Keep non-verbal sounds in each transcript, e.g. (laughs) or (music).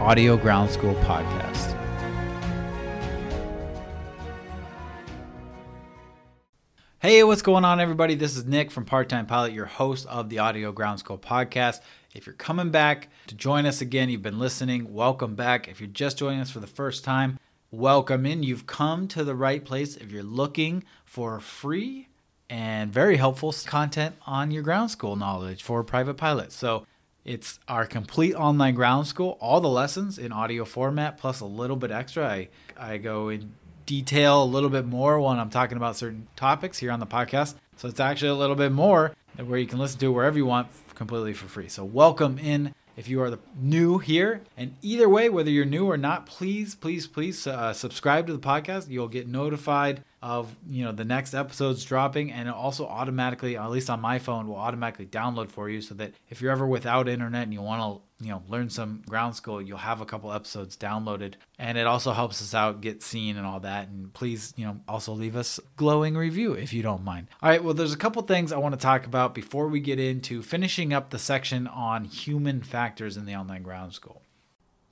Audio Ground School podcast. Hey, what's going on, everybody? This is Nick from Part Time Pilot, your host of the Audio Ground School podcast. If you're coming back to join us again, you've been listening, welcome back. If you're just joining us for the first time, welcome in. You've come to the right place if you're looking for free and very helpful content on your ground school knowledge for private pilots. So, it's our complete online ground school, all the lessons in audio format, plus a little bit extra. I, I go in detail a little bit more when I'm talking about certain topics here on the podcast. So it's actually a little bit more where you can listen to wherever you want completely for free. So welcome in if you are the new here. And either way, whether you're new or not, please, please, please uh, subscribe to the podcast. You'll get notified of you know the next episodes dropping and it also automatically at least on my phone will automatically download for you so that if you're ever without internet and you want to you know learn some ground school you'll have a couple episodes downloaded. And it also helps us out get seen and all that. And please you know also leave us glowing review if you don't mind. All right well there's a couple things i want to talk about before we get into finishing up the section on human factors in the online ground school.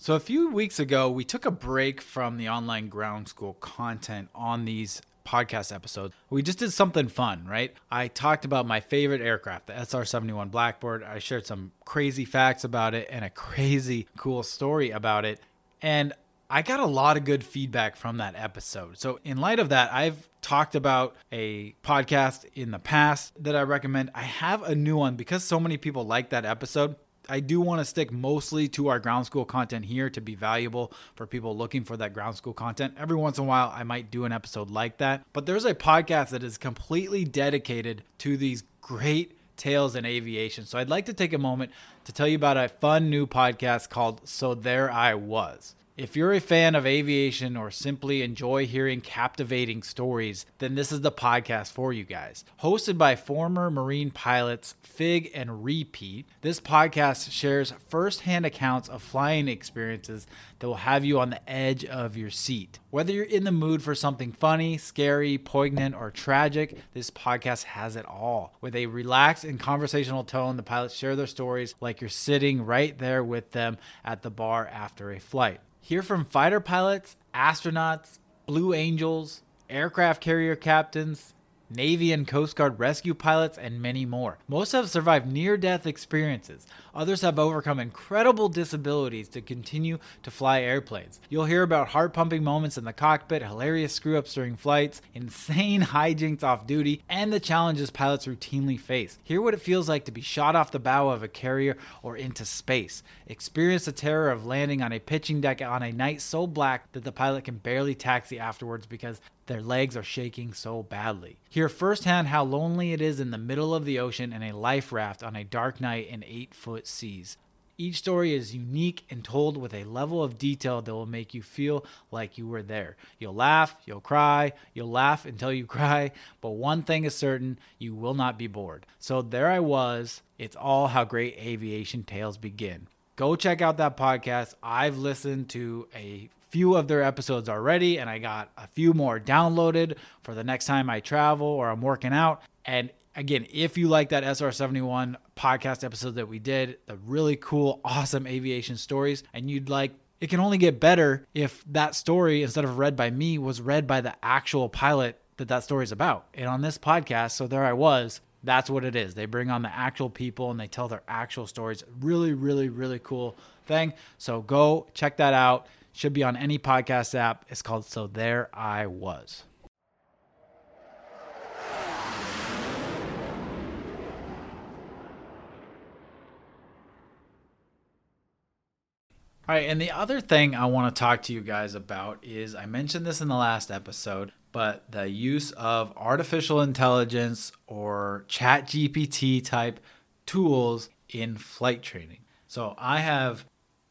So, a few weeks ago, we took a break from the online ground school content on these podcast episode, we just did something fun, right? I talked about my favorite aircraft, the SR 71 Blackbird. I shared some crazy facts about it and a crazy cool story about it. And I got a lot of good feedback from that episode. So, in light of that, I've talked about a podcast in the past that I recommend. I have a new one because so many people like that episode. I do want to stick mostly to our ground school content here to be valuable for people looking for that ground school content. Every once in a while, I might do an episode like that. But there's a podcast that is completely dedicated to these great tales in aviation. So I'd like to take a moment to tell you about a fun new podcast called So There I Was. If you're a fan of aviation or simply enjoy hearing captivating stories, then this is the podcast for you guys. Hosted by former Marine pilots Fig and Repeat, this podcast shares firsthand accounts of flying experiences that will have you on the edge of your seat. Whether you're in the mood for something funny, scary, poignant, or tragic, this podcast has it all. With a relaxed and conversational tone, the pilots share their stories like you're sitting right there with them at the bar after a flight. Hear from fighter pilots, astronauts, Blue Angels, aircraft carrier captains, Navy and Coast Guard rescue pilots, and many more. Most have survived near death experiences. Others have overcome incredible disabilities to continue to fly airplanes. You'll hear about heart pumping moments in the cockpit, hilarious screw ups during flights, insane (laughs) hijinks off duty, and the challenges pilots routinely face. Hear what it feels like to be shot off the bow of a carrier or into space. Experience the terror of landing on a pitching deck on a night so black that the pilot can barely taxi afterwards because their legs are shaking so badly. Hear firsthand how lonely it is in the middle of the ocean in a life raft on a dark night in 8 foot seas. Each story is unique and told with a level of detail that will make you feel like you were there. You'll laugh, you'll cry, you'll laugh until you (laughs) cry, but one thing is certain you will not be bored. So there I was. It's all how great aviation tales begin. Go check out that podcast. I've listened to a few of their episodes already, and I got a few more downloaded for the next time I travel or I'm working out. And again, if you like that SR71 podcast episode that we did, the really cool, awesome aviation stories, and you'd like it can only get better if that story, instead of read by me, was read by the actual pilot that that story is about. And on this podcast, so there I was, That's what it is. They bring on the actual people and they tell their actual stories. Really, really, really cool thing. So go check that out. Should be on any podcast app. It's called So There I Was. All right, and the other thing I want to talk to you guys about is I mentioned this in the last episode, but the use of artificial intelligence or ChatGPT type tools in flight training. So I have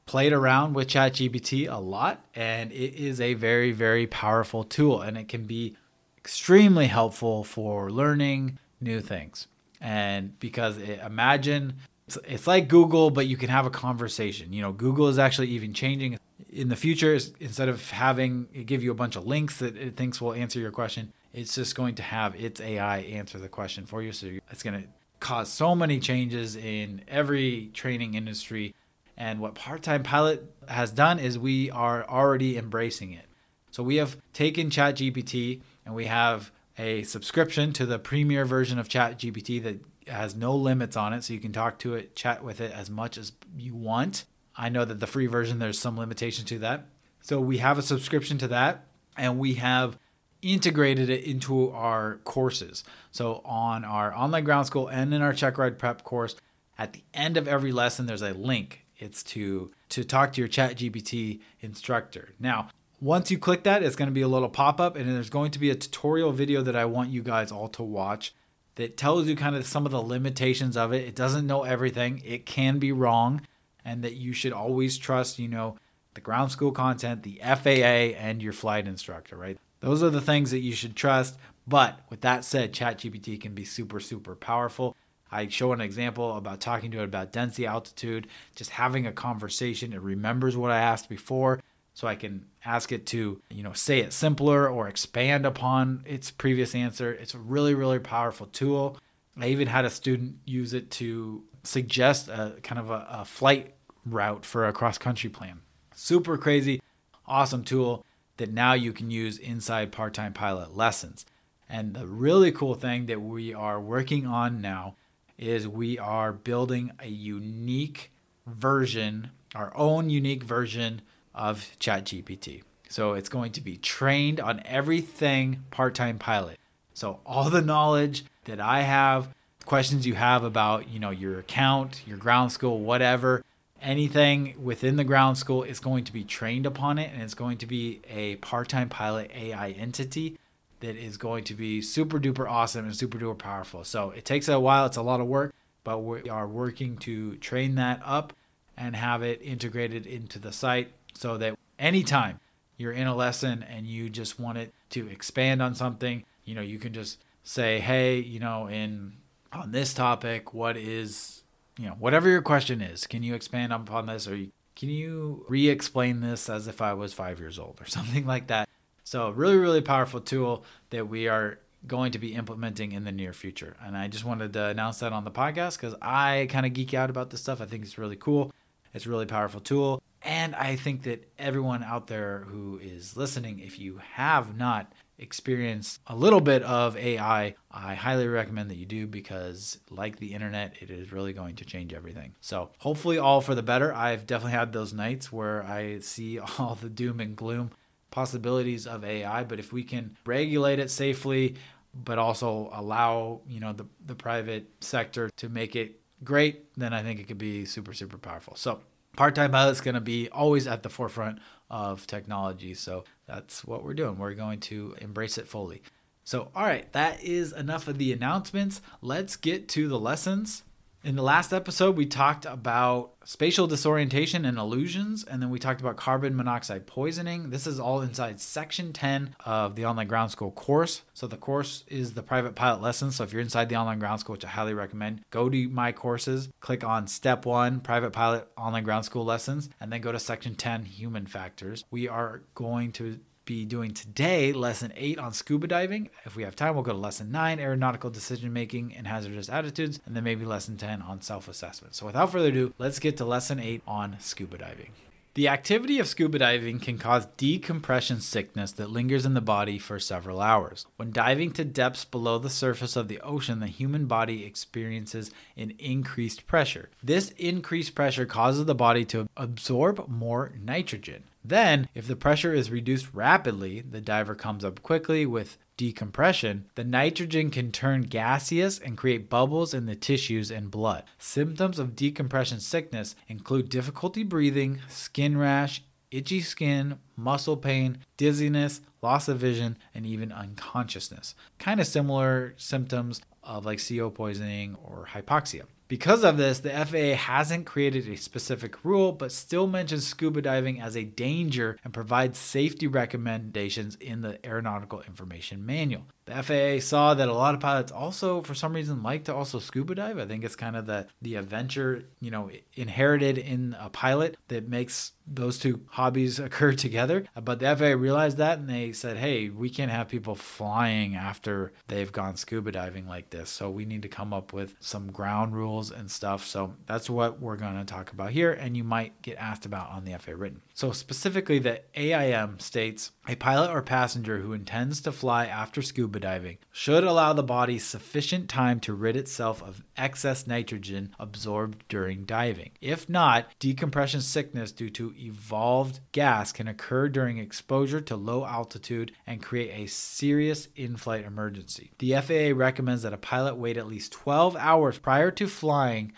played around with ChatGPT a lot, and it is a very, very powerful tool, and it can be extremely helpful for learning new things. And because it, imagine it's, it's like Google, but you can have a conversation. You know, Google is actually even changing in the future. Instead of having it give you a bunch of links that it thinks will answer your question, it's just going to have its AI answer the question for you. So it's going to cause so many changes in every training industry. And what Part Time Pilot has done is we are already embracing it. So we have taken ChatGPT and we have a subscription to the premier version of ChatGPT that has no limits on it. So you can talk to it, chat with it as much as you want. I know that the free version, there's some limitation to that. So we have a subscription to that and we have integrated it into our courses. So on our online ground school and in our check ride prep course, at the end of every lesson, there's a link. It's to to talk to your ChatGPT instructor. Now, once you click that, it's going to be a little pop-up and there's going to be a tutorial video that I want you guys all to watch that tells you kind of some of the limitations of it. It doesn't know everything. It can be wrong and that you should always trust, you know, the ground school content, the FAA and your flight instructor, right? Those are the things that you should trust. But with that said, ChatGPT can be super, super powerful. I show an example about talking to it about density, altitude, just having a conversation. It remembers what I asked before, so I can ask it to, you know, say it simpler or expand upon its previous answer. It's a really, really powerful tool. I even had a student use it to suggest a kind of a, a flight route for a cross country plan. Super crazy, awesome tool that now you can use inside part time pilot lessons. And the really cool thing that we are working on now is we are building a unique version, our own unique version of ChatGPT. So it's going to be trained on everything part time pilot. So all the knowledge that I have, questions you have about, you know, your account, your ground school, whatever, anything within the ground school is going to be trained upon it and it's going to be a part-time pilot AI entity that is going to be super duper awesome and super duper powerful. So it takes a while, it's a lot of work, but we are working to train that up and have it integrated into the site so that anytime you're in a lesson and you just want it to expand on something, you know, you can just say, "Hey, you know, in on this topic, what is you know, whatever your question is, can you expand upon this or can you re explain this as if I was five years old or (laughs) something like that? So, really, really powerful tool that we are going to be implementing in the near future. And I just wanted to announce that on the podcast because I kind of geek out about this stuff. I think it's really cool. It's a really powerful tool. And I think that everyone out there who is listening, if you have not experience a little bit of AI, I highly recommend that you do because, like the internet, it is really going to change everything. So, hopefully, all for the better. I've definitely had those nights where I see (laughs) all the doom and gloom possibilities of AI, but if we can regulate it safely, but also allow you know the, the private sector to make it great, then I think it could be super, super powerful. So, part time pilot is going to be always at the forefront of technology. So that's what we're doing. We're going to embrace it fully. So, all right, that is enough of the announcements. Let's get to the lessons. In the last episode, we talked about spatial disorientation and illusions, and then we talked about carbon monoxide poisoning. This is all inside section 10 of the online ground school course. So, the course is the private pilot lesson. So, if you're inside the online ground school, which I highly recommend, go to my courses, click on step one, private pilot online ground school lessons, and then go to section 10, human factors. We are going to be doing today lesson eight on scuba diving. If we have time, we'll go to lesson nine, aeronautical decision making and hazardous attitudes, and then maybe lesson 10 on self assessment. So without further ado, let's get to lesson eight on scuba diving. The activity of scuba diving can cause decompression sickness that lingers in the body for several hours. When diving to depths below the surface of the ocean, the human body experiences an increased pressure. This increased pressure causes the body to absorb more nitrogen. Then, if the pressure is reduced rapidly, the diver comes up quickly with decompression, the nitrogen can turn gaseous and create bubbles in the tissues and blood. Symptoms of decompression sickness include difficulty breathing, skin rash, itchy skin, muscle pain, dizziness, loss of vision, and even unconsciousness. Kind of similar symptoms of like CO poisoning or hypoxia. Because of this, the FAA hasn't created a specific rule, but still mentions scuba diving as a danger and provides safety recommendations in the Aeronautical Information Manual. The FAA saw that a lot of pilots also, for some reason, like to also scuba dive. I think it's kind of the the adventure, you know, inherited in a pilot that makes those two hobbies (laughs) occur together. But the FAA realized that and they said, hey, we can't have people flying after they've gone scuba diving like this. So we need to come up with some ground rules and stuff. So that's what we're going to talk about here. And you might get asked about on the FAA written. So specifically, the AIM states a pilot or passenger who intends to fly after scuba diving should allow the body sufficient time to rid itself of excess nitrogen absorbed during diving. If not, decompression sickness due to evolved gas can occur during exposure to low altitude and create a serious in flight emergency. The FAA recommends that a pilot wait at least 12 hours prior to flying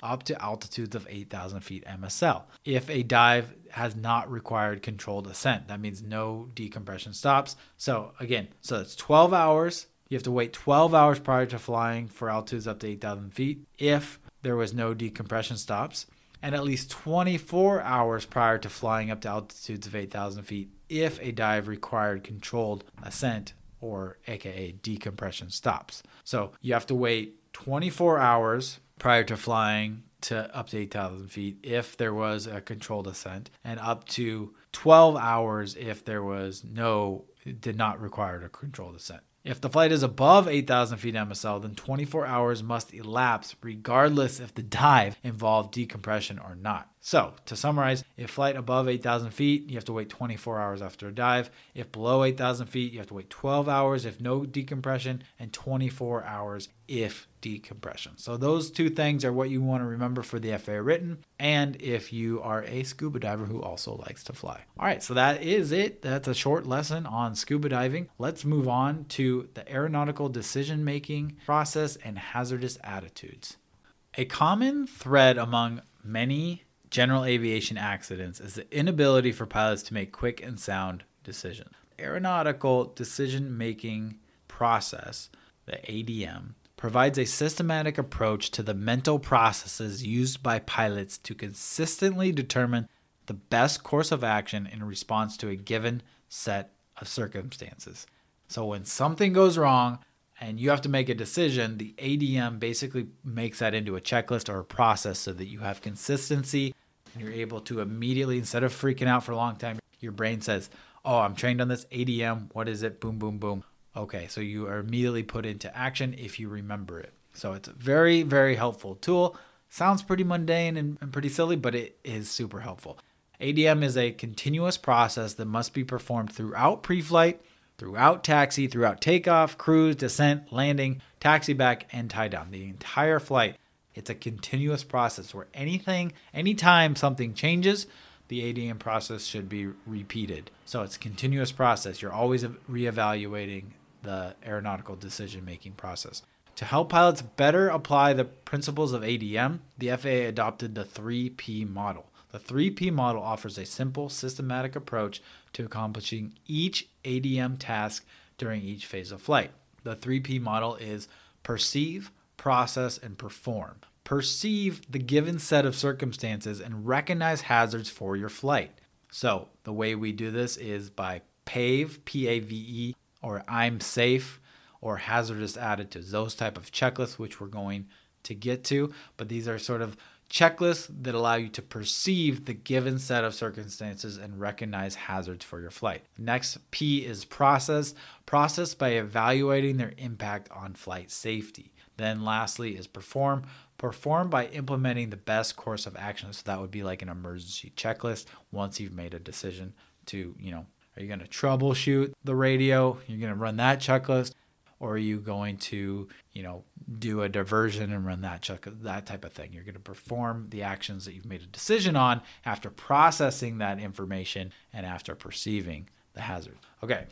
up to altitudes of 8,000 feet MSL. If a dive has not required controlled ascent. That means no decompression stops. So again, so it's 12 hours. You have to wait 12 hours prior to flying for altitudes up to 8,000 feet if there was no decompression stops, and at least 24 hours prior to flying up to altitudes of 8,000 feet if a dive required controlled ascent or aka decompression stops. So you have to wait 24 hours prior to flying to up to 8,000 feet if there was a controlled ascent, and up to 12 hours if there was no, did not require a controlled ascent. If the flight is above 8,000 feet MSL, then 24 hours must elapse regardless if the dive involved decompression or not. So, to summarize, if flight above 8,000 feet, you have to wait 24 hours after a dive. If below 8,000 feet, you have to wait 12 hours if no decompression, and 24 hours if decompression. So, those two things are what you want to remember for the FAA written, and if you are a scuba diver who also likes to fly. All right, so that is it. That's a short lesson on scuba diving. Let's move on to the aeronautical decision making process and hazardous attitudes. A common thread among many general aviation accidents is the inability for pilots to make quick and sound decisions. Aeronautical decision making process, the ADM, provides a systematic approach to the mental processes used by pilots to consistently determine the best course of action in response to a given set of circumstances. So when something goes wrong, and you have to make a decision, the ADM basically makes that into a checklist or a process so that you have consistency and you're able to immediately, instead of freaking out for a long time, your brain says, Oh, I'm trained on this ADM. What is it? Boom, boom, boom. Okay, so you are immediately put into action if you remember it. So it's a very, very helpful tool. Sounds pretty mundane and, and pretty silly, but it is super helpful. ADM is a continuous process that must be performed throughout pre flight, throughout taxi, throughout takeoff, cruise, descent, landing, taxi back, and tie down. The entire flight it's a continuous process where anything, anytime something changes, the ADM process should be repeated. So it's a continuous process. You're always reevaluating the aeronautical decision making process. To help pilots better apply the principles of ADM, the FAA adopted the 3P model. The 3P model offers a simple, systematic approach to accomplishing each ADM task during each phase of flight. The 3P model is perceive, process, and perform. Perceive the given set of circumstances and recognize hazards for your flight. So, the way we do this is by PAVE, P A V E, or I'm safe, or hazardous attitudes, those type of checklists, which we're going to get to. But these are sort of checklists that allow you to perceive the given set of circumstances and recognize hazards for your flight. Next, P is process. Process by evaluating their impact on flight safety. Then lastly is perform. Perform by implementing the best course of action. So that would be like an emergency checklist once you've made a decision to, you know, are you going to troubleshoot the radio? You're going to run that checklist or are you going to, you know, do a diversion and run that check that type of thing? You're going to perform the actions that you've made a decision on after processing that information and after perceiving the hazard. Okay.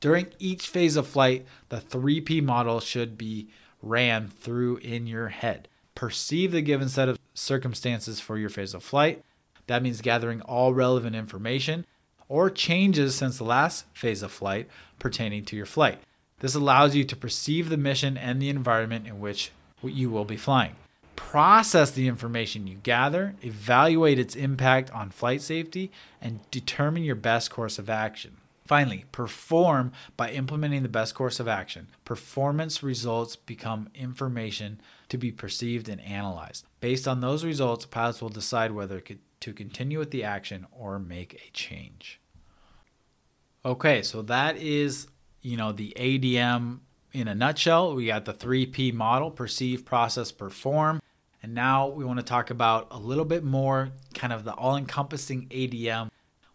During each phase of flight, the 3P model should be ran through in your head. Perceive the given set of circumstances for your phase of flight. That means gathering all relevant information or changes since the last phase of flight pertaining to your flight. This allows you to perceive the mission and the environment in which you will be flying. Process the information you gather, evaluate its impact on flight safety, and determine your best course of action. Finally, perform by implementing the best course of action. Performance results become information to be perceived and analyzed. Based on those results, pilots will decide whether to continue with the action or make a change. Okay, so that is, you know, the ADM in a nutshell. We got the 3P model, perceive, process, perform. And now we want to talk about a little bit more kind of the all-encompassing ADM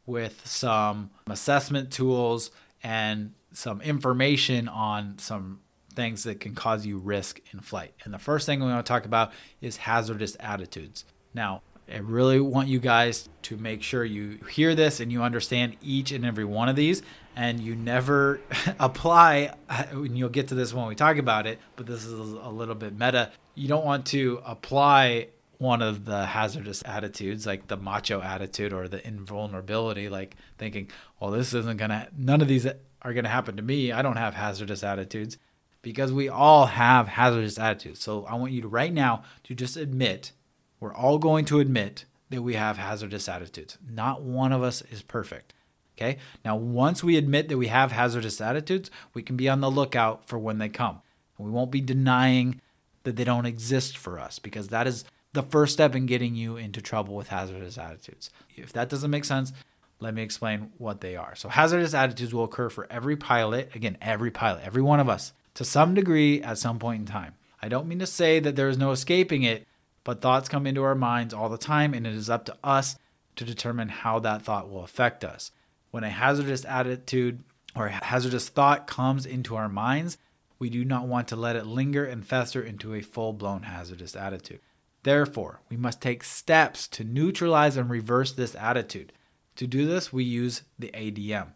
with some assessment tools and some information on some things that can cause you risk in flight. And the first thing we want to talk about is hazardous attitudes. Now, I really want you guys to make sure you hear this and you understand each and every one of these and you never (laughs) apply uh, and you'll get to this when we talk about it but this is a little bit meta you don't want to apply one of the hazardous attitudes, like the macho attitude or the invulnerability, like thinking, well, this isn't going to, none of these are going to happen to me. I don't have hazardous attitudes because we all have hazardous attitudes. So I want you to right now to just admit, we're all going to admit that we have hazardous attitudes. Not one of us is perfect. Okay. Now, once we admit that we have hazardous attitudes, we can be on the lookout for when they come. We won't be denying that they don't exist for us because that is the first step in getting you into trouble with hazardous attitudes. If that doesn't make sense, let me explain what they are. So, hazardous attitudes will occur for every pilot, again, every pilot, every one of us, to some degree at some point in time. I don't mean to say that there is no escaping it, but thoughts come into our minds all the time, and it is up to us to determine how that thought will affect us. When a hazardous attitude or a hazardous thought comes into our minds, we do not want to let it linger and fester into a full blown hazardous attitude. Therefore, we must take steps to neutralize and reverse this attitude. To do this, we use the ADM.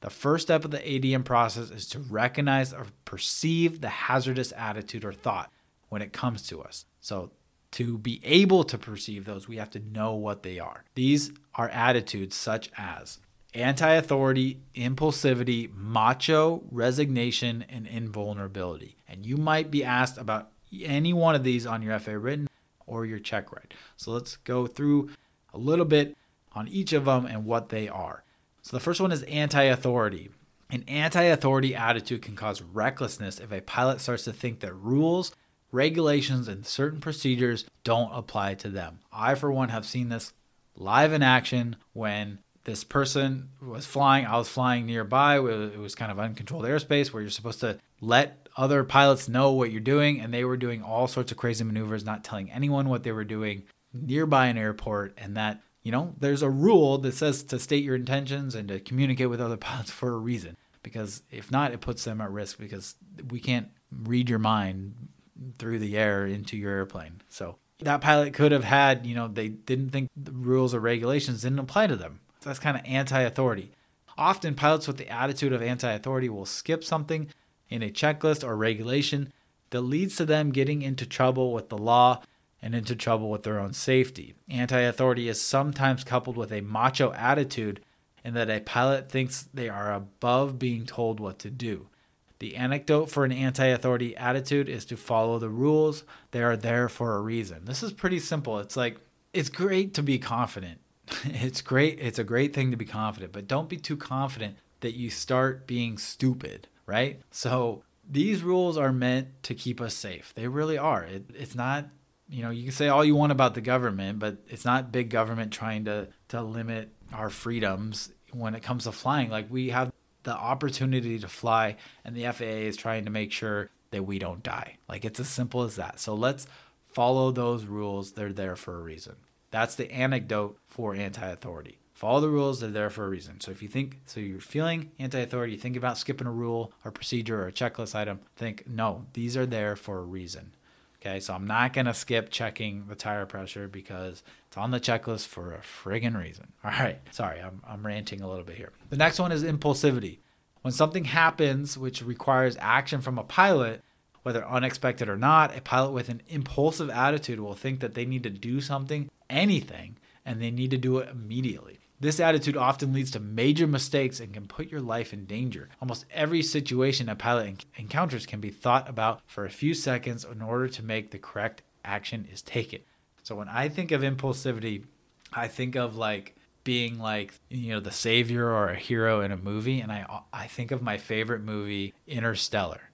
The first step of the ADM process is to recognize or perceive the hazardous attitude or thought when it comes to us. So, to be able to perceive those, we have to know what they are. These are attitudes such as anti authority, impulsivity, macho, resignation, and invulnerability. And you might be asked about any one of these on your FAA written or your check ride. So let's go through a little bit on each of them and what they are. So the first one is anti authority. An anti authority attitude can cause recklessness if a pilot starts to think that rules, regulations, and certain procedures don't apply to them. I, for one, have seen this live in action when this person was flying. I was flying nearby. It was kind of uncontrolled airspace where you're supposed to let other pilots know what you're doing, and they were doing all sorts of crazy maneuvers, not telling anyone what they were doing nearby an airport. And that, you know, there's a rule that says to state your intentions and to communicate with other (laughs) pilots for a reason. Because if not, it puts them at risk because we can't read your mind through the air into your airplane. So that pilot could have had, you know, they didn't think the rules or regulations didn't apply to them. That's kind of anti authority. Often, pilots with the attitude of anti authority will skip something in a checklist or regulation that leads to them getting into trouble with the law and into trouble with their own safety. Anti authority is sometimes coupled with a macho attitude in that a pilot thinks they are above being told what to do. The anecdote for an anti authority attitude is to follow the rules. They are there for a reason. This is pretty simple. It's like, it's great to be confident. (laughs) It's great. It's a great thing to be confident, but don't be too confident that you start being stupid right? So these rules are meant to keep us safe. They really are. It, it's not, you know, you can say all you want about the government, but it's not big government trying to to limit our freedoms when it comes to flying. Like we have the opportunity to fly, and the FAA is trying to make sure that we don't die. Like it's as simple as that. So let's follow those rules. They're there for a reason. That's the anecdote for anti authority. Follow the rules, they're there for a reason. So if you think, so you're feeling anti authority, think about skipping a rule or procedure or a checklist item, think, no, these are there for a reason. Okay, so I'm not gonna skip checking the tire pressure because it's on the checklist for a friggin' reason. (laughs) All right, sorry, I'm, I'm ranting a little bit here. The next one is impulsivity. When something happens which requires action from a pilot, whether unexpected or not, a pilot with an impulsive attitude will think that they need to do something, anything, and they need to do it immediately. This attitude often leads to major mistakes and can put your life in danger. Almost every situation a pilot encounters can be thought about for a few seconds in order to make the correct action is taken. So when I think of impulsivity, I think of like being like you know the savior or a hero in a movie and I I think of my favorite movie Interstellar.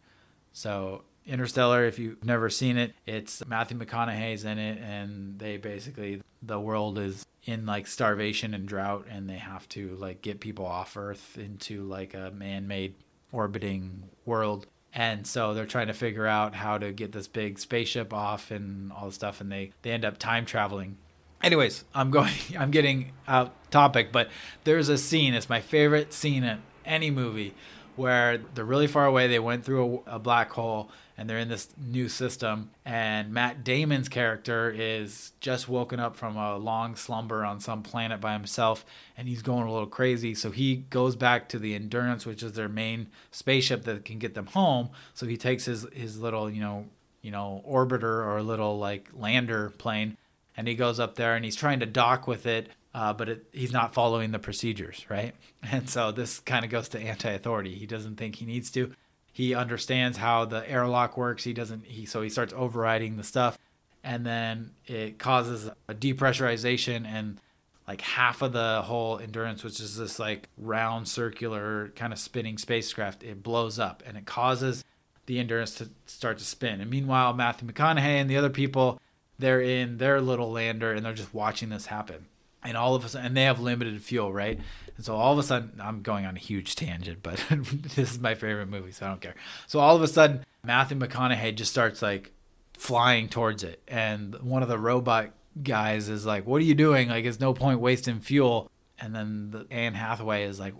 So Interstellar, if you've never seen it, it's Matthew McConaughey's in it, and they basically the world is in like starvation and drought, and they have to like get people off Earth into like a man-made orbiting world. And so they're trying to figure out how to get this big spaceship off and all the stuff, and they they end up time traveling. Anyways, I'm going, (laughs) I'm getting out topic, but there's a scene. It's my favorite scene in any movie where they're really far away. They went through a, a, black hole and they're in this new system. And Matt Damon's character is just woken up from a long slumber on some planet by himself and he's going a little crazy. So he goes back to the Endurance, which is their main spaceship that can get them home. So he takes his, his little, you know, you know, orbiter or a little like lander plane and he goes up there and he's trying to dock with it uh, but it, he's not following the procedures, right? (laughs) And so this kind of goes to anti-authority. He doesn't think he needs to. He understands how the airlock works. He doesn't. He so he starts overriding the stuff, and then it causes a depressurization and like half of the whole endurance, which is this like round circular kind of spinning spacecraft, it blows up and it causes the endurance to start to spin. And meanwhile, Matthew McConaughey and the other people, they're in their little lander and they're just watching this happen and all of a sudden, and they have limited fuel, right? And so all of a sudden, I'm going on a huge tangent, but (laughs) this is my favorite movie, so I don't care. So all of a sudden, Matthew McConaughey just starts like flying towards it, and one of the robot guys is like, "What are you doing? Like, it's no point wasting fuel." And then the Anne Hathaway is like,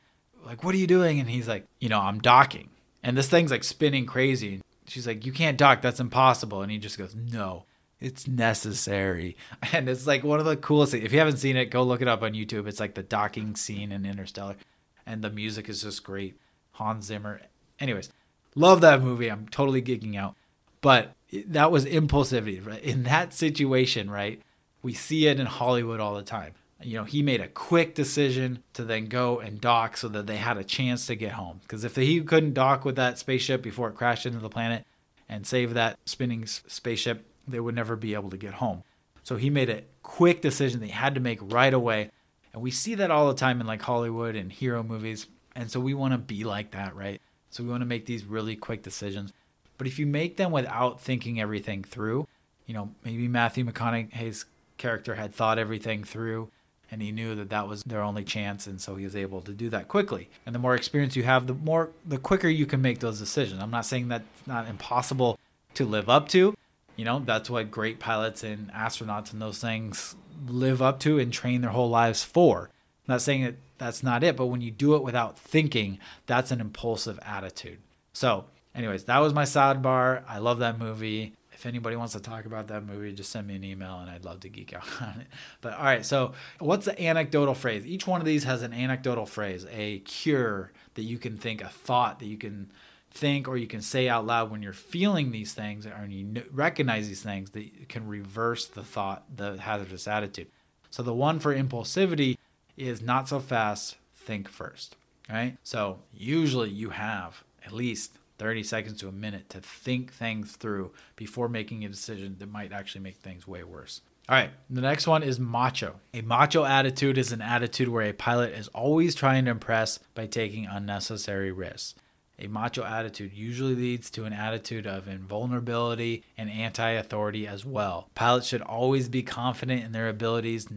"Like, what are you doing?" And he's like, "You know, I'm docking." And this thing's like spinning crazy. She's like, "You can't dock. That's impossible." And he just goes, "No." It's necessary. (laughs) And it's like one of the coolest things if you haven't seen it go look it up on youtube. It's like the docking scene in interstellar. And the music is just great. Hans zimmer. Anyways love that movie. I'm totally geeking out. But that was impulsivity right? In that situation right we see it in hollywood all the time. You know he made a quick decision to then go and dock so that they had a chance to get home. Because if he couldn't dock with that spaceship before it crashed into the planet and save that spinning spaceship they would never be able to get home. So he made a quick decision that he had to make right away. And we see that all the time in like Hollywood and hero movies. And so we want to be like that, right? So we want to make these really quick decisions. But if you make them without thinking everything through, you know, maybe Matthew McConaughey's character had thought everything through and he knew that that was their only chance and so he was able to do that quickly and the more experience you have the more the quicker you can make those decisions i'm not saying that's not impossible to live up to you know, that's what great pilots and astronauts and those things live up to and train their whole lives for. I'm not saying that that's not it, but when you do it without thinking, that's an impulsive attitude. So, anyways, that was my sidebar. I love that movie. If anybody wants to talk about that movie, just send me an email and I'd love to geek out (laughs) on it. But all right, so what's the anecdotal phrase? Each one of these has an anecdotal phrase, a cure that you can think, a thought that you can think or you can say out loud when you're feeling these things or you recognize these things that can reverse the thought, the hazardous attitude. So the one for impulsivity is not so fast, think first, right? So usually you have at least 30 seconds to a minute to think things through before making a decision that might actually make things way worse. All right, the next one is macho. A macho attitude is an attitude where a pilot is always trying to impress by taking unnecessary risks. A macho attitude usually leads to an attitude of invulnerability and anti authority as well. Pilots should always be confident in their abilities,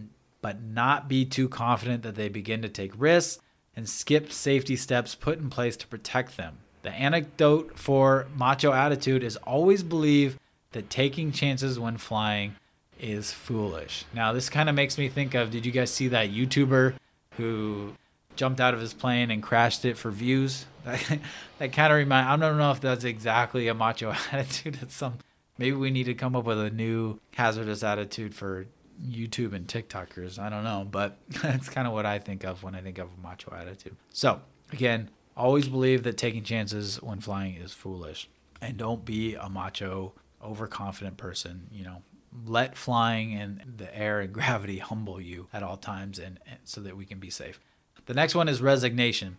but not be too confident that they begin to take risks and skip safety steps put in place to protect them. The anecdote for macho attitude is always believe that taking chances when flying is foolish. Now, this kind of makes me think of did you guys see that YouTuber who jumped out of his plane and crashed it for views? (laughs) That, that kind of remind I don't know if that's exactly a macho (laughs) attitude. It's some maybe we need to come up with a new hazardous attitude for YouTube and TikTokers. I don't know, but (laughs) that's kind of what I think of when I think of a macho attitude. So, again, always believe that taking chances when flying is foolish and don't be a macho overconfident person, you know, let flying and the air and gravity humble you at all times and, and, so that we can be safe. The next one is resignation.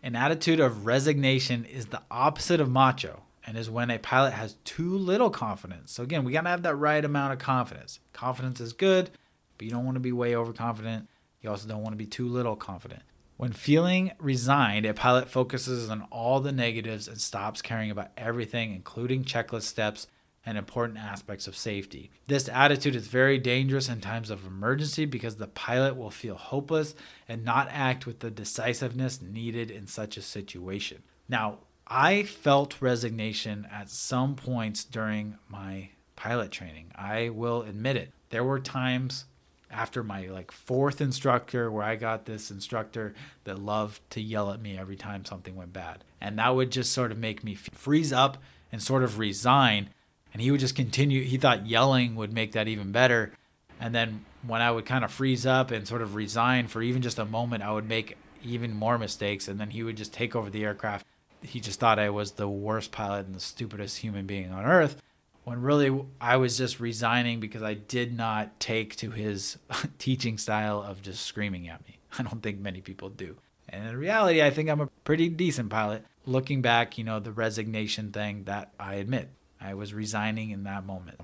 An attitude of resignation is the opposite of macho and is when a pilot has too little confidence. So again, we got to have that right amount of confidence. Confidence is good, but you don't want to be way overconfident. You also don't want to be too little confident. When feeling resigned, a pilot focuses on all the negatives and stops caring about everything, including checklist steps and important aspects of safety. This attitude is very dangerous in times of emergency because the pilot will feel hopeless and not act with the decisiveness needed in such a situation. Now, I felt resignation at some points during my pilot training. I will admit it. There were times after my like fourth instructor where I got this instructor that loved to yell at me every time something went bad. And that would just sort of make me freeze up and sort of resign and he would just continue. He thought yelling would make that even better. And then when I would kind of freeze up and sort of resign for even just a moment, I would make even more mistakes. And then he would just take over the aircraft. He just thought I was the worst pilot and the stupidest human being on earth. When really I was just resigning because I did not take to his (laughs) teaching style of just screaming at me. (laughs) I don't think many people do. And in reality, I think I'm a pretty decent pilot. Looking back, you know, the resignation thing that I admit I was resigning in that moment.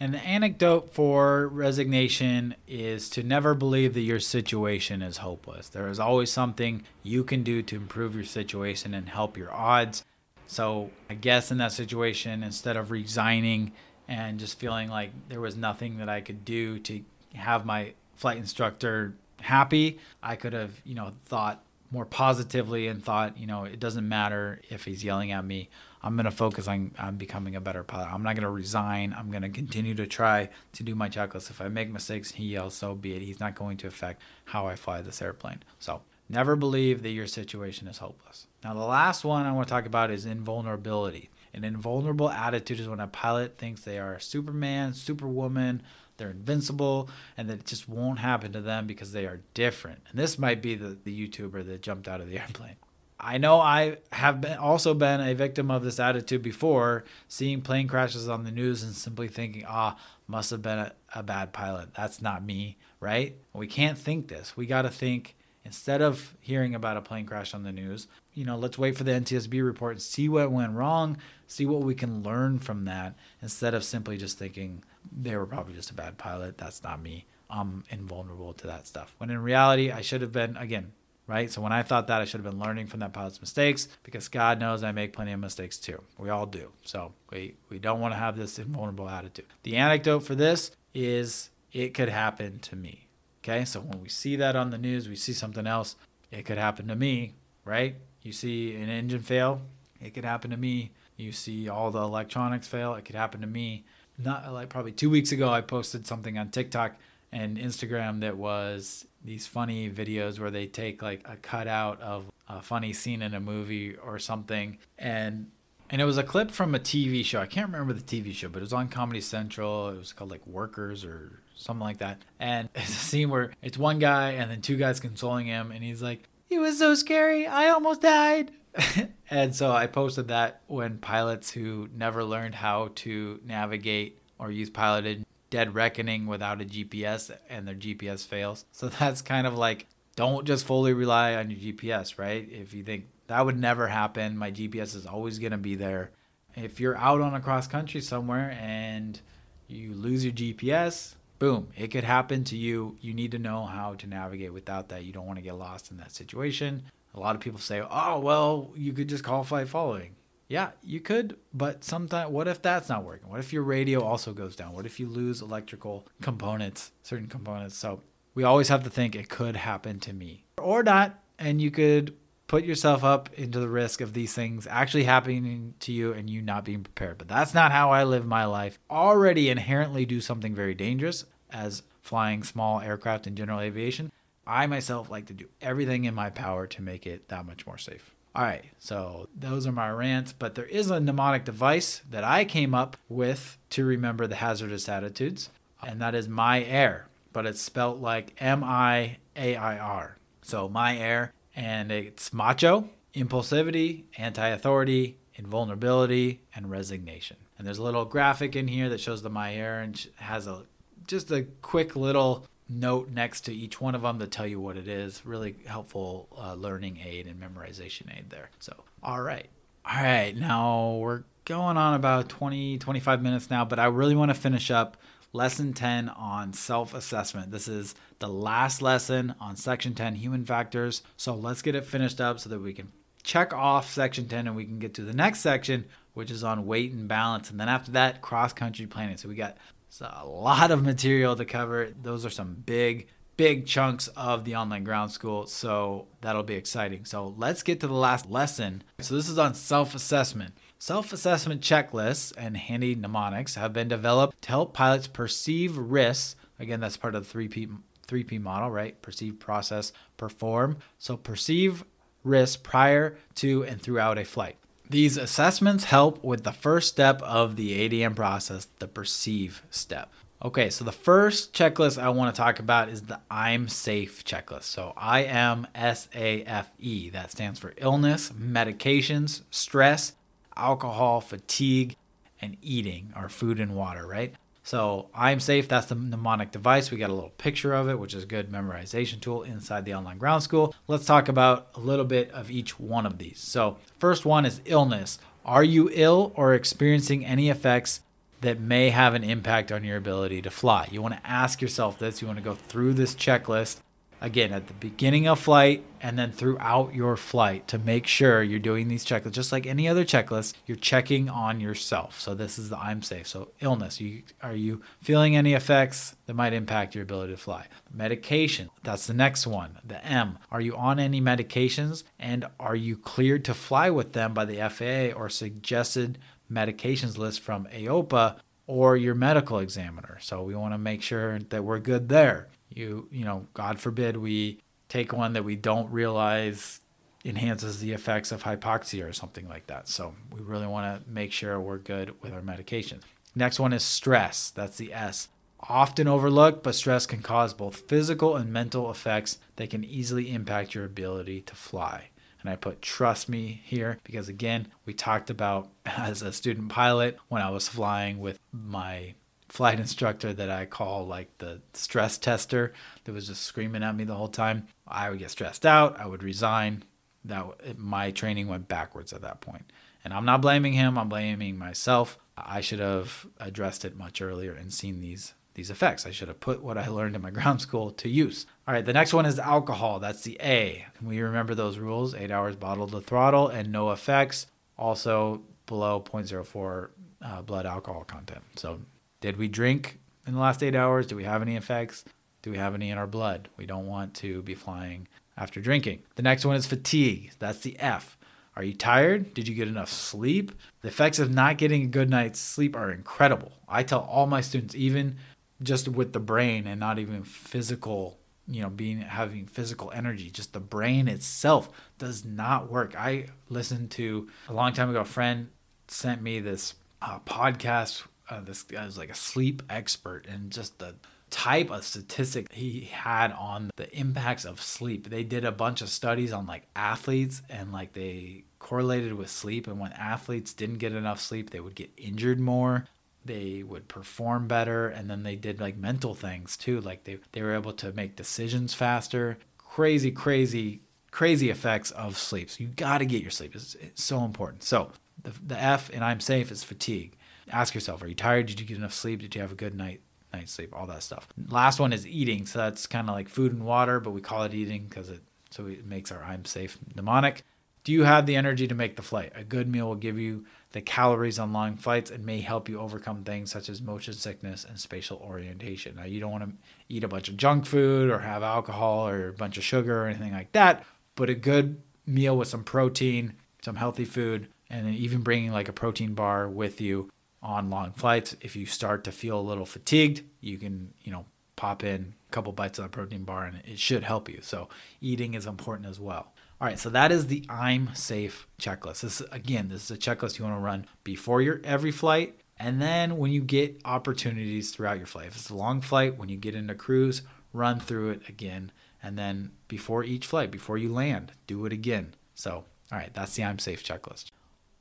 And the anecdote for resignation is to never believe that your situation is hopeless. There is always something you can do to improve your situation and help your odds. So, I guess in that situation, instead of resigning and just feeling like there was nothing that I could do to have my flight instructor happy, I could have, you know, thought more positively and thought, you know, it doesn't matter if he's yelling at me. I'm going to focus on, on becoming a better pilot. I'm not going to resign. I'm going to continue to try to do my checklist. If I make mistakes, he yells, so be it. He's not going to affect how I fly this airplane. So never believe that your situation is hopeless. Now, the last one I want to talk about is invulnerability. An invulnerable attitude is when a pilot thinks they are Superman, Superwoman, they're invincible, and that it just won't happen to them because they are different. And this might be the, the YouTuber that jumped out of the (laughs) airplane. I know I have been also been a victim of this attitude before, seeing plane crashes on the news and simply thinking, ah, must have been a, a bad pilot. That's not me, right? We can't think this. We got to think instead of hearing about a plane crash on the news, you know, let's wait for the NTSB report and see what went wrong, see what we can learn from that instead of simply just thinking they were probably just a bad pilot. That's not me. I'm invulnerable to that stuff. When in reality, I should have been, again, right? So when I thought that, I should have been learning from that pilot's mistakes because God knows I make plenty of mistakes too. We all do. So we, we don't want to have this (laughs) invulnerable attitude. The anecdote for this is it could happen to me. Okay. So when we see that on the news, we see something else, it could happen to me, right? You see an engine fail, it could happen to me. You see all the electronics fail, it could happen to me. Not like probably two weeks ago, I posted something on TikTok and Instagram that was these funny videos where they take like a cutout of a funny scene in a movie or something and and it was a clip from a TV show. I can't remember the TV show, but it was on Comedy Central. It was called like Workers or something like that. And (laughs) it's a scene where it's one guy and then two guys consoling him, and he's like, "It was so scary. I almost died." (laughs) and so I posted that when pilots who never learned how to navigate or use pilotage dead reckoning without a GPS and their GPS fails. So (laughs) that's kind of like don't just fully rely on your GPS, right? If you think that would never happen, my GPS is always going to be there. If you're out on a cross country somewhere and you lose your GPS, boom, it could happen to you. You need to know how to navigate without that. You don't want to get lost in that situation. A lot of people say, oh, well, you could just call flight following. Yeah, you could, but sometimes what if that's not working? What if your radio also goes down? What if you lose electrical components, certain components? So we always have to think it could happen to me or not, and you could put yourself up into the risk of these things actually happening to you and you not being prepared. But that's not how I live my life. Already inherently do something very dangerous as flying small aircraft in general aviation. I myself like to do everything in my power to make it that much more safe. All right, so those are my rants, but there is a mnemonic device that I came up with to remember the hazardous attitudes, and that is my air, but it's spelt like M I A I R. So my air, and it's macho, impulsivity, anti authority, invulnerability, and resignation. And there's a little graphic in here that shows the my air and has a just a quick little note next to each one of them to tell you what it is. Really helpful uh, learning aid and memorization aid there. So, all right. All right. Now we're going on about 20, 25 minutes now, but I really want to finish up lesson 10 on self assessment. This is the last lesson on section 10, human factors. So let's get it finished up so that we can check off section 10 and we can get to the next section, which is on weight and balance. And then after that, cross country planning. So we got it's a lot of material to cover. Those are some big, big chunks of the online ground school. So that'll be exciting. So let's get to the last lesson. So this is on self assessment. Self assessment checklists and handy mnemonics have been developed to help pilots perceive risks. Again, that's part of the 3P, 3P model, right? Perceive, process, perform. So perceive risk prior to and throughout a flight. These assessments help with the first step of the ADM process, the perceive step. Okay, so the first checklist I want to talk about is the I'm safe checklist. So I M S A F E. That stands for illness, medications, stress, alcohol, fatigue, and eating or food and water, right? So I'm safe. That's the mnemonic device. We got a little picture of it, which is a good memorization tool inside the online ground school. Let's talk about a little bit of each one of these. So first one is illness. Are you ill or experiencing any effects that may have an impact on your ability to fly? You want to ask yourself this. You want to go through this checklist again at the beginning of flight and then throughout your flight to make sure you're doing these checklists just like any other checklist you're checking on yourself. So this is the i'm safe. So illness you are you feeling any effects that might impact your ability to fly? Medication that's the next one the m. Are you on any medications and are you cleared to fly with them by the FAA or suggested medications list from AOPA or your medical examiner? So we want to make sure that we're good there you you know god forbid we take one that we don't realize enhances the effects of hypoxia or something like that. So we really want to make sure we're good with our medication next one is stress. That's the s. Often overlooked but stress can cause both physical and mental effects that can easily impact your ability to fly. And I put trust me here because again, we talked about (laughs) as a student pilot when I was flying with my flight instructor that I call like the stress tester that was just screaming at me the whole time. I would get stressed out. I would resign. That my training went backwards at that point. And I'm not blaming him. I'm blaming myself. I should have addressed it much earlier and seen these these effects. I should have put what I learned in my (laughs) ground school to use. All right, the next one is alcohol. That's the A. We remember those rules: eight hours bottled to throttle and no effects. Also below 0.04 uh, blood alcohol content. So did we drink in the last eight hours? Do we have any effects? Do we have any in our blood? We don't want to be flying after drinking. The next one is fatigue. That's the F. Are you tired? Did you get enough sleep? The effects of not getting a good night's sleep are incredible. I tell all my students, even just with the brain and not even physical, you know, being having physical energy, just the brain itself does not work. I listened to a long time ago, a friend sent me this uh, podcast uh, this guy was like a sleep expert and just the type of statistic he had on the impacts of sleep. They did a bunch of studies on like athletes and like they correlated with sleep and when athletes didn't get enough sleep, they would get injured more. They would perform better and then they did like mental things too. Like they they were able to make decisions faster. Crazy crazy crazy effects of sleep. So you got to get your sleep. It's, it's so important. So the, the F and I'm safe is fatigue ask yourself, are you tired? Did you get enough sleep? Did you have a good night? Night's sleep, all that stuff. Last one is eating. So that's kind of like food and water, but we call it eating because it so it makes our I'm safe mnemonic. Do you have the energy to make the flight? A good meal will give you the calories on long flights and may help you overcome things such as motion sickness and spatial orientation. Now, you don't want to eat a bunch of junk food or have alcohol or a bunch of sugar or anything like that, but a good meal with some protein, some healthy food, and even bringing like a protein bar with you on long flights. If you start to feel a little fatigued, you can, you know, pop in a couple bites of a protein bar and it should help you. So eating is important as well. All right, so that is the I'm safe checklist. This again, this is a checklist you want to run before your every flight and then when you get opportunities throughout your flight. If it's a long flight, when you get into cruise, run through it again and then before each flight, before you land, do it again. So, all right, that's the I'm safe checklist.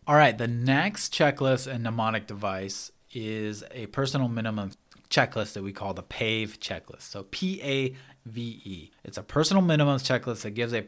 All right, the next checklist and mnemonic device is a personal minimum checklist that we call the PAVE checklist. So P A V E. It's a personal minimums checklist that gives a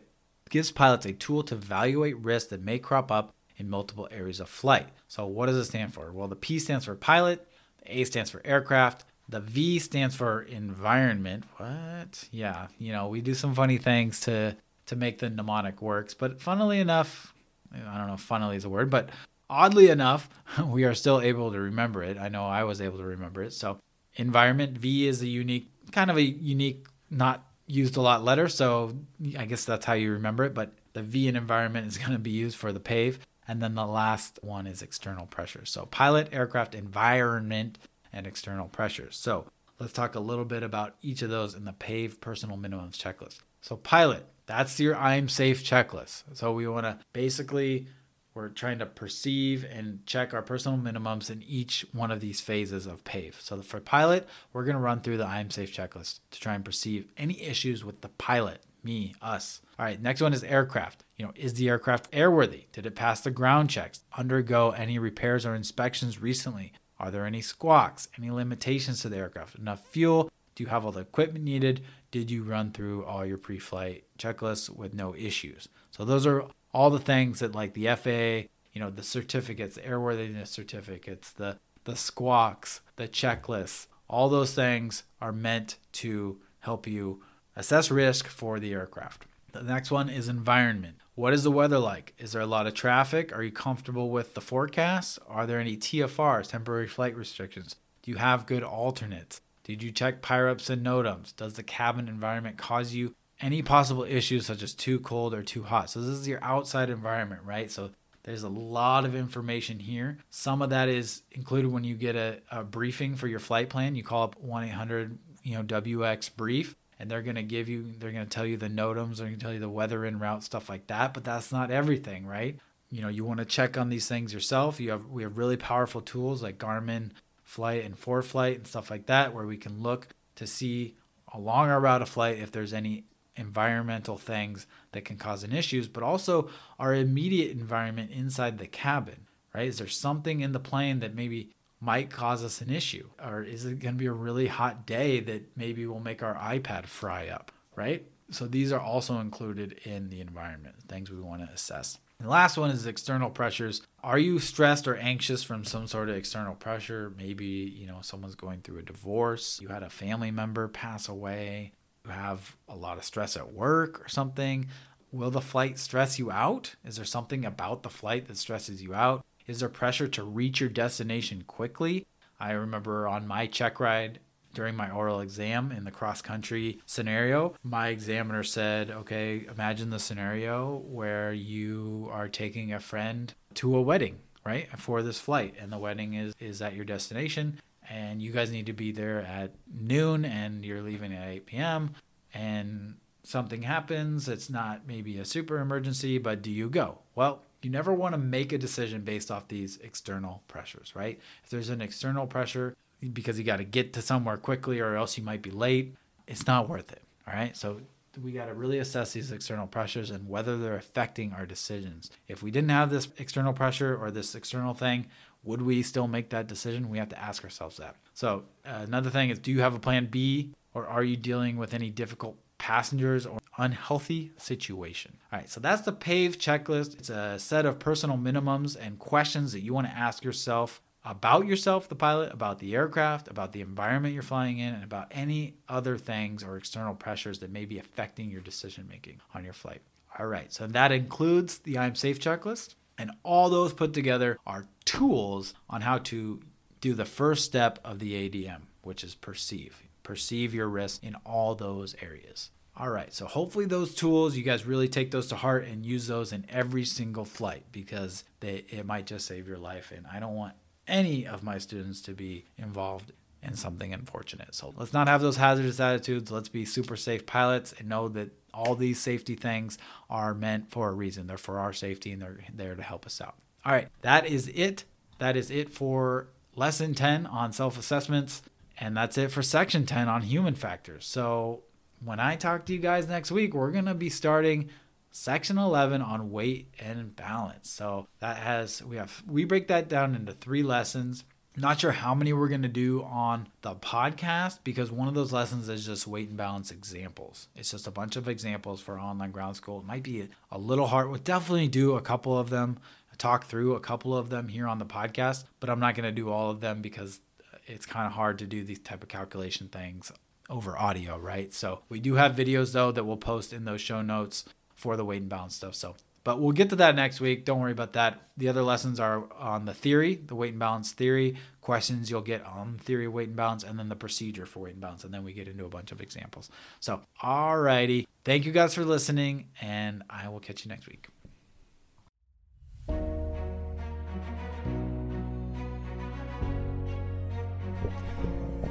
gives pilots a tool to evaluate risks that may crop up in multiple areas of flight. So what does it stand for? Well, the P stands for pilot, the A stands for aircraft, the V stands for environment. What? Yeah, you know, we do some funny things to to make the mnemonic works, but funnily enough, I don't know if funnily is a word, but oddly enough, (laughs) we are still able to remember it. I know I was able to remember it. So environment V is a unique, kind of a unique, not used a lot letter. So I guess that's how you remember it. But the V in environment is (laughs) going to be used for the PAVE. And then the last one is external pressures. So pilot, aircraft, environment, and external pressures. So let's talk a little bit about each of those in the PAVE personal minimums checklist. So pilot, that's your I'm safe checklist. So we want to basically we're trying to perceive and check our personal minimums in each one of these phases of PAVE. So for pilot, we're going to run through the I'm safe checklist to try and perceive any issues with the pilot, me, us. All right, next one is aircraft. You know, is the aircraft airworthy? Did it pass the ground checks? Undergo any repairs or inspections recently? Are there any squawks? Any limitations to the aircraft? Enough fuel? Do you have all the equipment needed? Did you run through all your pre flight checklists with no issues? So, those are all the things that, like the FAA, you know, the certificates, the airworthiness certificates, the, the squawks, the checklists, all those things are meant to help you assess risk for the aircraft. The next one is environment. What is the weather like? Is there a lot of traffic? Are you comfortable with the forecast? Are there any TFRs, temporary flight restrictions? Do you have good alternates? Did you check PIREPs and NOTAMs? Does the cabin environment cause you any possible issues such as too cold or too hot? So this is your outside environment, right? So there's a lot of information here. Some of that is included when you get a, a briefing for your flight plan. You call up 1-800, you know, WX brief and they're going to give you they're going to tell you the NOTAMs, they're going to tell you the weather en route stuff like that, but that's not everything, right? You know, you want to check on these things yourself. You have we have really powerful tools like Garmin flight and ForeFlight and stuff like that, where we can look to see along our route of flight if there's any environmental things that can cause an issues, but also our immediate environment inside the cabin, right? Is there something in the plane that maybe might cause us an issue? Or is it going to be a really hot day that maybe will make our iPad fry up, right? So these are also included in the environment, things we want to assess. The last one is external pressures. Are you stressed or anxious from some sort of external pressure? Maybe, you know, someone's going through a divorce, you had a family member pass away, you have a lot of stress at work or something. Will the flight stress you out? Is there something about the flight that stresses you out? Is there pressure to reach your destination quickly? I remember on my check ride during my oral exam in the cross country scenario, my examiner said, okay, imagine the scenario where you are taking a friend to a wedding, right? For this flight and the wedding is is at your destination and you guys need to be there at noon and you're leaving at 8 p.m. and something happens, it's not maybe a super emergency, but do you go? Well, you never want to make a decision based off these external pressures, right? If there's an external pressure because you got to get to somewhere quickly or else you might be late, it's not worth it. All right. So we got to really assess these external pressures and whether they're affecting our decisions. If we didn't have this external pressure or this external thing, would we still make that decision? We have to ask ourselves that. So, uh, another thing is do you have a plan B or are you dealing with any difficult passengers or unhealthy situation? All right, so that's the PAVE checklist. It's a set of personal minimums and questions that you want to ask yourself about yourself, the pilot, about the aircraft, about the environment you're flying in, and about any other things or external pressures that may be affecting your decision making on your flight. All right, so that includes the I'm safe checklist. And all those put together are tools on how to do the first step of the ADM, which is perceive. Perceive your risk in all those areas. All right, so hopefully those tools you guys really take those to heart and use those in every single flight because they it might just save your life and I don't want any of my students to be involved in something unfortunate. So let's not have those hazardous attitudes. Let's be super safe pilots and know that all these safety things are meant for a reason. They're for our safety and they're there to help us out. All right, that is it. That is it for lesson 10 on self assessments. And that's it for section 10 on human factors. So when I talk to you guys next week, we're going to be starting section 11 on weight and balance. So that has, we have, we break that down into three lessons. Not sure how many we're going to do on the podcast because one of those lessons is just weight and balance examples. It's just a bunch of examples for online ground school. It might be a little hard. We'll definitely do a couple of them, talk through a couple of them here on the podcast, but I'm not going to do all of them because it's kind of hard to do these type of calculation things over audio, right? So we do have videos though that we'll post in those show notes for the weight and balance stuff. So, but we'll get to that next week. Don't worry about that. The other lessons are on the theory, the weight and balance theory, questions you'll get on theory, of weight and balance, and then the procedure for weight and balance. And then we get into a bunch of examples. So, alrighty. Thank you guys for listening, and I will catch you next week.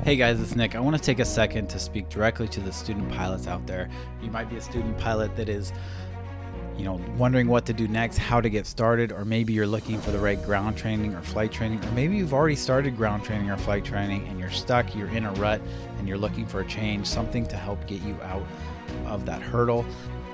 Hey guys, it's Nick. I want to take a second to speak directly to the student pilots out there. You might be a student pilot that is, you know, wondering what to do next, how to get started, or maybe you're looking for the right ground training or flight training, or maybe you've already started ground training or flight training and you're stuck, you're in a rut, and you're looking for a change, something to help get you out of that hurdle.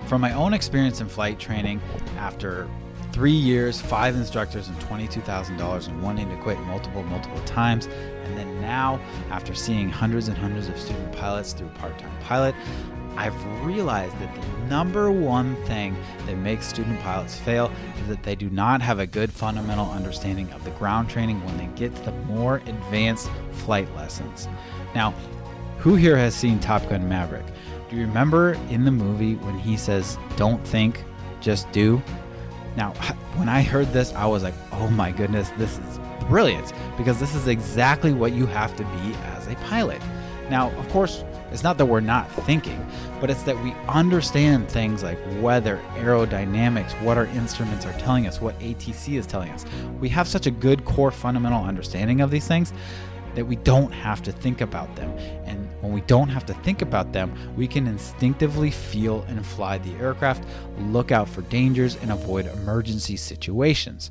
From my own experience in flight training, after three years, five instructors, and $22,000 and wanting to quit multiple, multiple times. And then now, after seeing hundreds and hundreds of student pilots through Part Time Pilot, I've realized that the number one thing that makes student pilots fail is that they do not have a good fundamental understanding of the ground training when they get to the more advanced flight lessons. Now, who here has seen Top Gun Maverick? Do you remember in the movie when he says, Don't think, just do? Now, when I heard this, I was like, oh my goodness, this is brilliant because this is exactly what you have to be as a pilot. Now, of course, it's not that we're not thinking, but it's that we understand things like weather, aerodynamics, what our instruments are telling us, what ATC is telling us. We have such a good core fundamental understanding of these things that we don't have to think about them. And when we don't have to think about them, we can instinctively feel and fly the aircraft, look out for dangers, and avoid emergency situations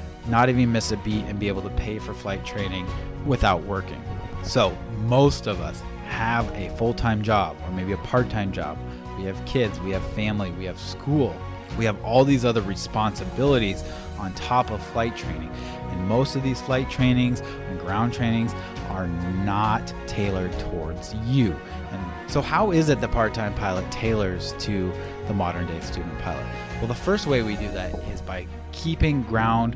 not even miss a beat and be able to pay for flight training without working. So, most of us have a full time job or maybe a part time job. We have kids, we have family, we have school, we have all these other responsibilities on top of flight training. And most of these flight trainings and ground trainings are not tailored towards you. And so, how is it the part time pilot tailors to the modern day student pilot? Well, the first way we do that is by keeping ground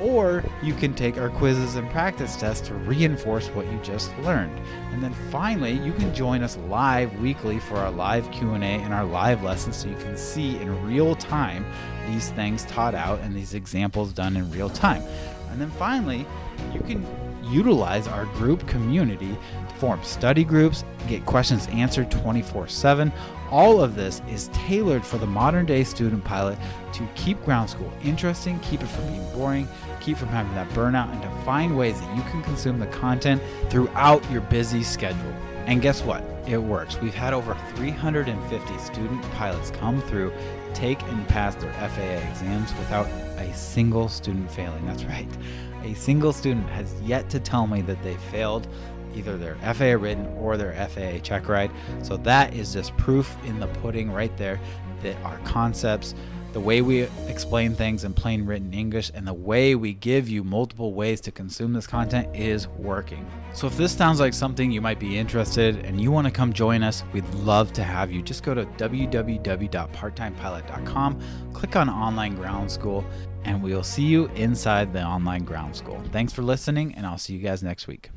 or you can take our quizzes and practice tests to reinforce what you just learned. And then finally, you can join us live weekly for our live Q&A and our live lessons so you can see in real time these things taught out and these examples done in real time. And then finally, you can utilize our group community to form study groups, get questions answered 24 7. All of this is tailored for the modern day student pilot to keep ground school interesting, keep it from being boring, keep from having that burnout, and to find ways that you can consume the content throughout your busy schedule. And guess what? It works. We've had over 350 student pilots come through, take and pass their FAA exams without a single student failing. That's right. A single student has yet to tell me that they failed either their FAA written or their FAA check ride. So that is just proof in the pudding right there that our concepts, the way we explain things in plain written English, and the way we give you multiple ways to consume this content is working. So if this sounds like something you might be interested in and you want to come join us, we'd love to have you. Just go to www.parttimepilot.com, click on online ground school, and we'll see you inside the online ground school. Thanks for listening, and I'll see you guys next week.